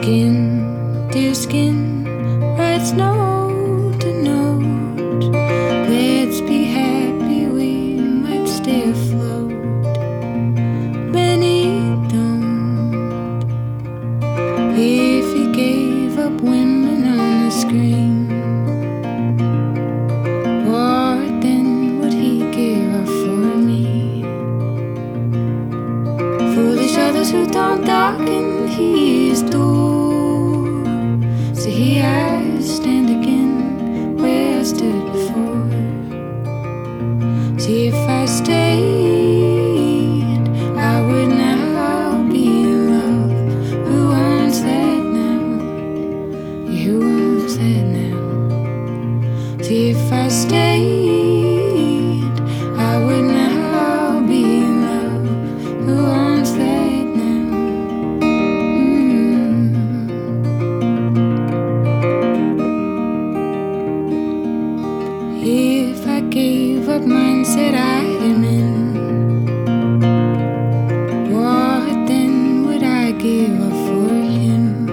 skin, dear skin, writes note to note. Let's be happy, we might stay afloat. Many don't. If he gave up women on the screen. What then would he give up for me? Foolish others who don't darken he's too. So here I stand again where I stood before. See if I stayed, I would now be in love. Who wants that now? Who wants that now? See if I mindset I am in, what then would I give up for him?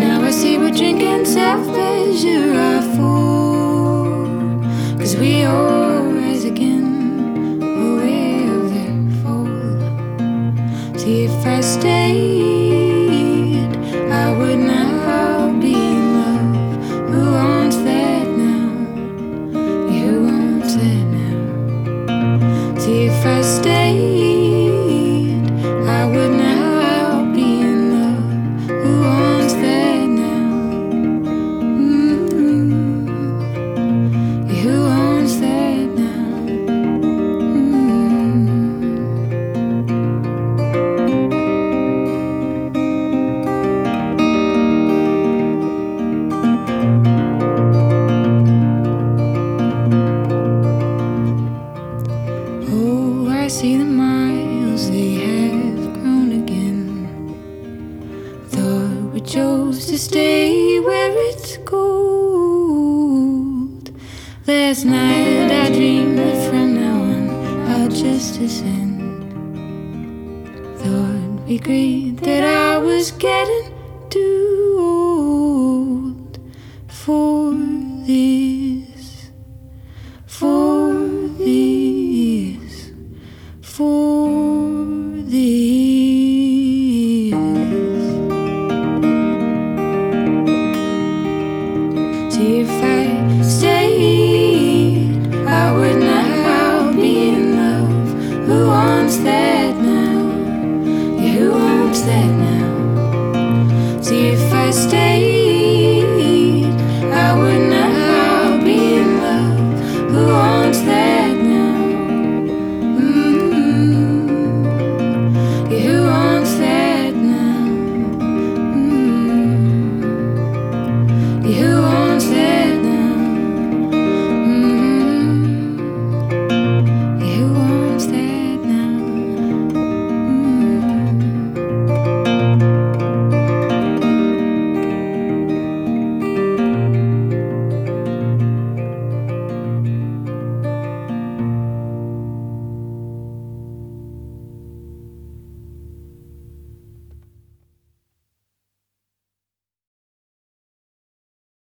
Now I see what drink self pleasure are for. Cause we all rise again, fall. See if I stayed, chose to stay where it's cold. Last night I dreamed that from now on I'll just ascend. Thought we agreed that I was getting stay